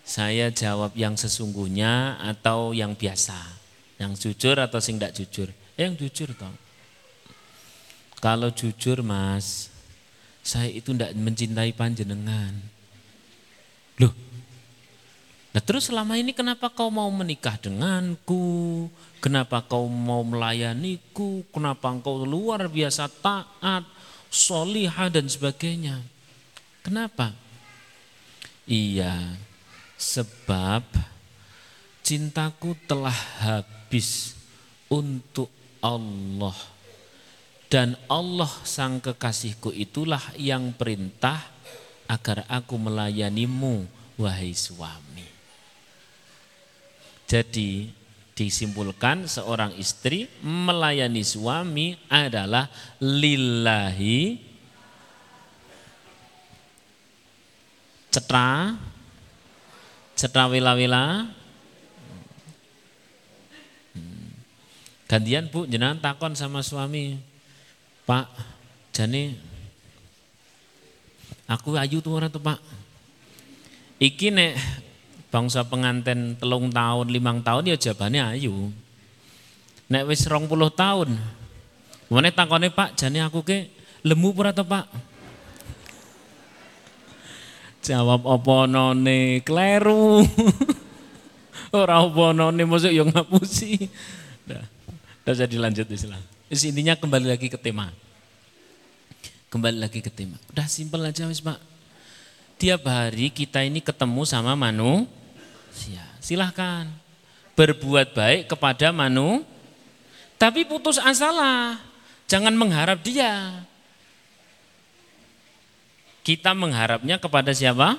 Saya jawab yang sesungguhnya atau yang biasa, yang jujur atau sing tidak jujur. Eh, yang jujur toh. Kalau jujur mas, saya itu tidak mencintai panjenengan. Loh, Nah terus selama ini kenapa kau mau menikah denganku? Kenapa kau mau melayaniku? Kenapa engkau luar biasa taat, solihah dan sebagainya? Kenapa? Iya, sebab cintaku telah habis untuk Allah Dan Allah sang kekasihku itulah yang perintah agar aku melayanimu wahai suami. Jadi disimpulkan seorang istri melayani suami adalah lillahi cetra cetra wila-wila hmm. gantian bu jenengan takon sama suami Pak, jane aku ayu tuh orang tuh Pak. Iki nek bangsa pengantin telung tahun, limang tahun ya jawabannya ayu. Nek wis rong puluh tahun, mana takone Pak, jane aku ke lemu pura tuh Pak. Jawab apa none kleru. Ora apa none masuk yang ngapusi. Dah, dah jadi lanjut Islam. Terus intinya kembali lagi ke tema. Kembali lagi ke tema. Udah simpel aja wis Pak. Tiap hari kita ini ketemu sama manusia. Silahkan berbuat baik kepada manu, tapi putus asa lah. Jangan mengharap dia. Kita mengharapnya kepada siapa?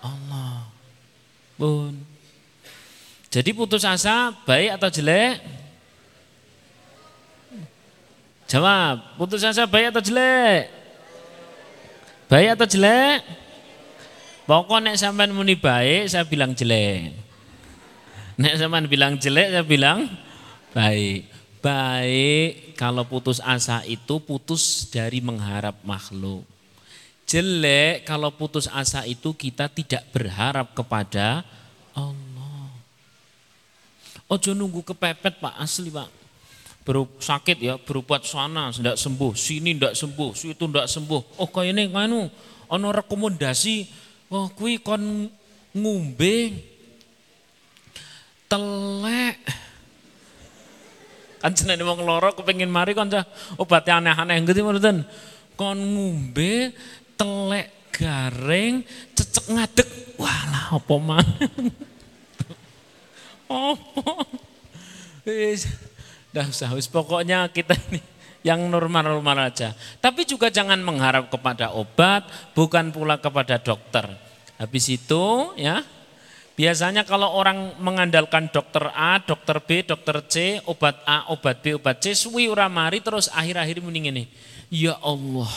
Allah. Bun. Jadi putus asa baik atau jelek? Jawab, putus asa baik atau jelek? Baik atau jelek? Pokoknya sampai muni baik, saya bilang jelek. Nek sampean bilang jelek, saya bilang baik. Baik kalau putus asa itu putus dari mengharap makhluk. Jelek kalau putus asa itu kita tidak berharap kepada Allah. Ojo nunggu kepepet Pak, asli Pak ber sakit ya berbuat sana tidak sembuh sini tidak sembuh situ tidak sembuh. Oh kau ini kanu ono rekomendasi oh kui kon ngumbe telek. Kan jenenge wong loro kepengin mari kon obat aneh-aneh gitu mboten kon ngumbe telek garing cecek ngadeg. Walah apa man apa Dah usah, pokoknya kita ini yang normal-normal aja. Tapi juga jangan mengharap kepada obat, bukan pula kepada dokter. Habis itu ya, biasanya kalau orang mengandalkan dokter A, dokter B, dokter C, obat A, obat B, obat C, suwi uramari terus akhir-akhir mending ini. Ya Allah,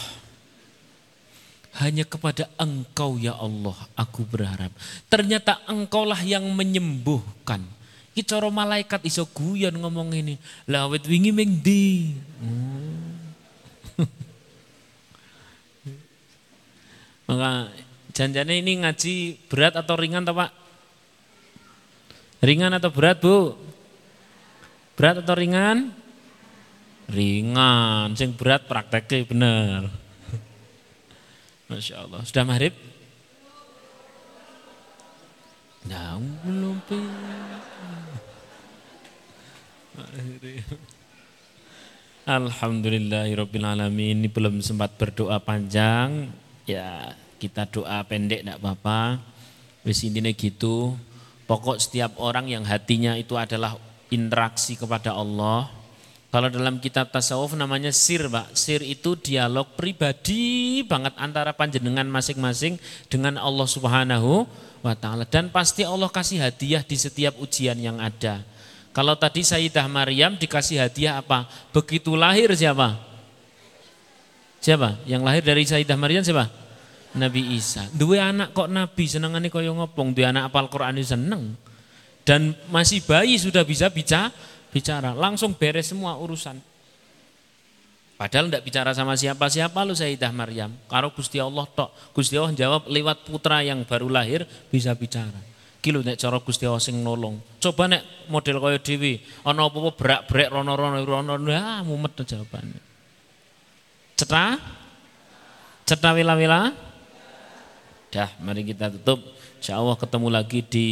hanya kepada engkau ya Allah aku berharap. Ternyata engkaulah yang menyembuhkan. Ki cara malaikat iso guyon ngomong ini. Lah wit wingi ming ndi? Hmm. Maka janjane ini ngaji berat atau ringan toh Pak? Ringan atau berat Bu? Berat atau ringan? Ringan, sing berat prakteknya bener. Masya Allah. Sudah maghrib? Nah, belum. Alhamdulillahirrabbilalamin Ini belum sempat berdoa panjang. Ya kita doa pendek tidak apa-apa. Wis intinya gitu. Pokok setiap orang yang hatinya itu adalah interaksi kepada Allah. Kalau dalam kitab tasawuf namanya sir Pak Sir itu dialog pribadi banget antara panjenengan masing-masing Dengan Allah subhanahu wa ta'ala Dan pasti Allah kasih hadiah di setiap ujian yang ada kalau tadi Sayyidah Maryam dikasih hadiah apa? Begitu lahir siapa? Siapa? Yang lahir dari Sayyidah Maryam siapa? Nabi Isa. Dua anak kok Nabi senengane koyo ngopong, dua anak apal Quran seneng. Dan masih bayi sudah bisa bicara, bicara, langsung beres semua urusan. Padahal tidak bicara sama siapa-siapa lu Sayyidah Maryam. Kalau Gusti Allah tok, Gusti Allah jawab lewat putra yang baru lahir bisa bicara. Kilo nek cara Gusti Allah sing nolong. Coba nek model kaya dhewe ana apa-apa brak-brek rono-rono rono ah mumet jawabane. Cetha? Cetha wila-wila? Dah, mari kita tutup. Insya Allah ketemu lagi di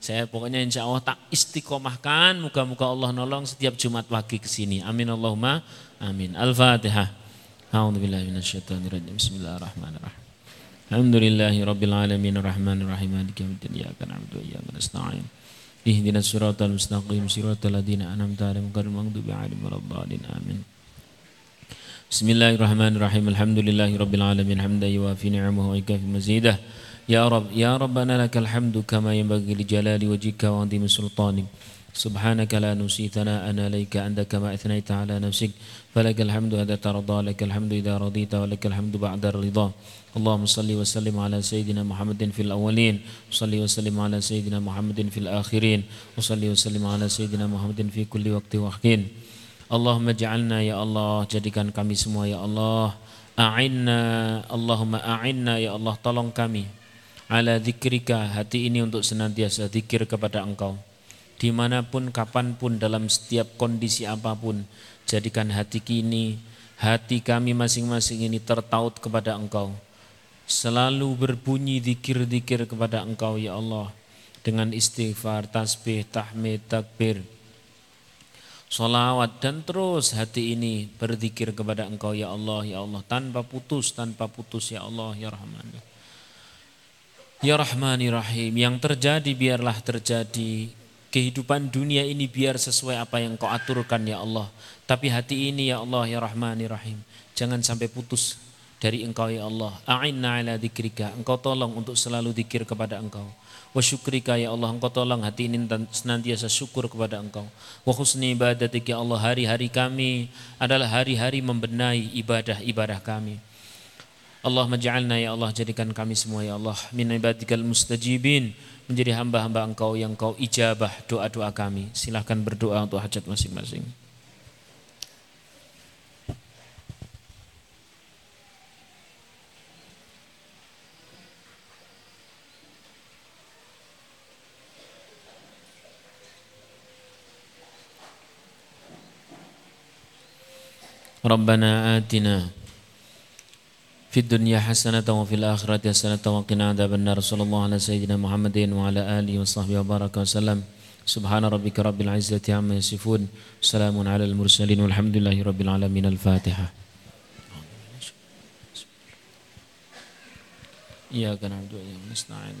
saya pokoknya insya Allah tak istiqomahkan. Moga-moga Allah nolong setiap Jumat pagi ke sini. Amin Allahumma آمين. الفاتحة. أعوذ بالله من الشيطان الرجيم. بسم الله الرحمن الرحيم. الحمد لله رب العالمين. الرحمن الرحيم. مالك يوم الدين. إياك نعبد وإياك نستعين. اهدنا الصراط المستقيم. صراط الذين أنعمت عليهم غير المغضوب عليهم ولا الضالين. آمين. بسم الله الرحمن الرحيم. الحمد لله رب العالمين. حمدا يوافي نعمه ويكافي مزيده. يا رب يا ربنا لك الحمد كما ينبغي لجلال وجهك وعظيم سلطانك. سبحانك لا نسي ثناء عليك عند كما أثنيت على نفسك فلك الحمد إذا ترضى لك الحمد إذا رضيت ولك الحمد بعد الرضا. اللهم صل وسلم على سيدنا محمد في الأولين صل وسلم على سيدنا محمد في الآخرين وصلي وسلم على سيدنا محمد في كل وقت وحين. اللهم اجعلنا يا الله jadikan kami semua ya Allah a'inna Allahumma a'inna ya Allah tolong kami. ala zikrika hati ini untuk senantiasa zikir kepada engkau. Di mana pun, kapan pun, dalam setiap kondisi apa pun. Jadikan hati kini, hati kami masing-masing ini tertaut kepada Engkau. Selalu berbunyi dikir-dikir kepada Engkau, Ya Allah. Dengan istighfar, tasbih, tahmid, takbir, Salawat dan terus hati ini berzikir kepada Engkau ya Allah ya Allah tanpa putus tanpa putus ya Allah ya Rahman. Ya Rahmani Rahim yang terjadi biarlah terjadi kehidupan dunia ini biar sesuai apa yang kau aturkan ya Allah. Tapi hati ini ya Allah ya Rahmani Rahim. Jangan sampai putus dari engkau ya Allah. A'inna ala dikrika. Engkau tolong untuk selalu dikir kepada engkau. Wa syukrika ya Allah. Engkau tolong hati ini senantiasa syukur kepada engkau. Wa husni ibadatik ya Allah. Hari-hari kami adalah hari-hari membenahi ibadah-ibadah kami. Allah maj'alna ya Allah jadikan kami semua ya Allah min ibadikal mustajibin menjadi hamba-hamba engkau yang kau ijabah doa-doa kami. Silahkan berdoa untuk hajat masing-masing. Rabbana atina في الدنيا حسنة وفي الآخرة حسنة وقنا عذاب النار صلى الله على سيدنا محمد وعلى آله وصحبه وبارك وسلم سبحان ربك رب العزة عما يصفون سلام على المرسلين والحمد لله رب العالمين الفاتحة إياك نعبد وإياك نستعين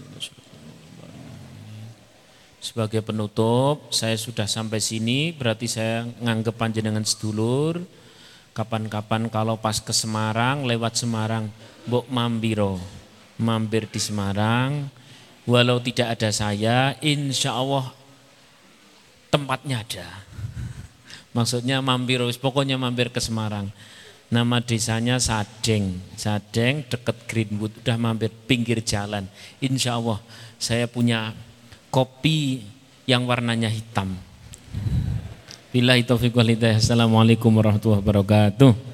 Sebagai penutup, saya sudah sampai sini, berarti saya nganggep panjenengan sedulur, Kapan-kapan kalau pas ke Semarang, lewat Semarang, Mbok Mambiro, mampir di Semarang, walau tidak ada saya, insya Allah tempatnya ada. Maksudnya mampir, pokoknya mampir ke Semarang. Nama desanya Sadeng, Sadeng dekat Greenwood, udah mampir pinggir jalan. Insya Allah saya punya kopi yang warnanya hitam. Billahi taufiq wal. Assalamualaikum warahmatullahi wabarakatuh.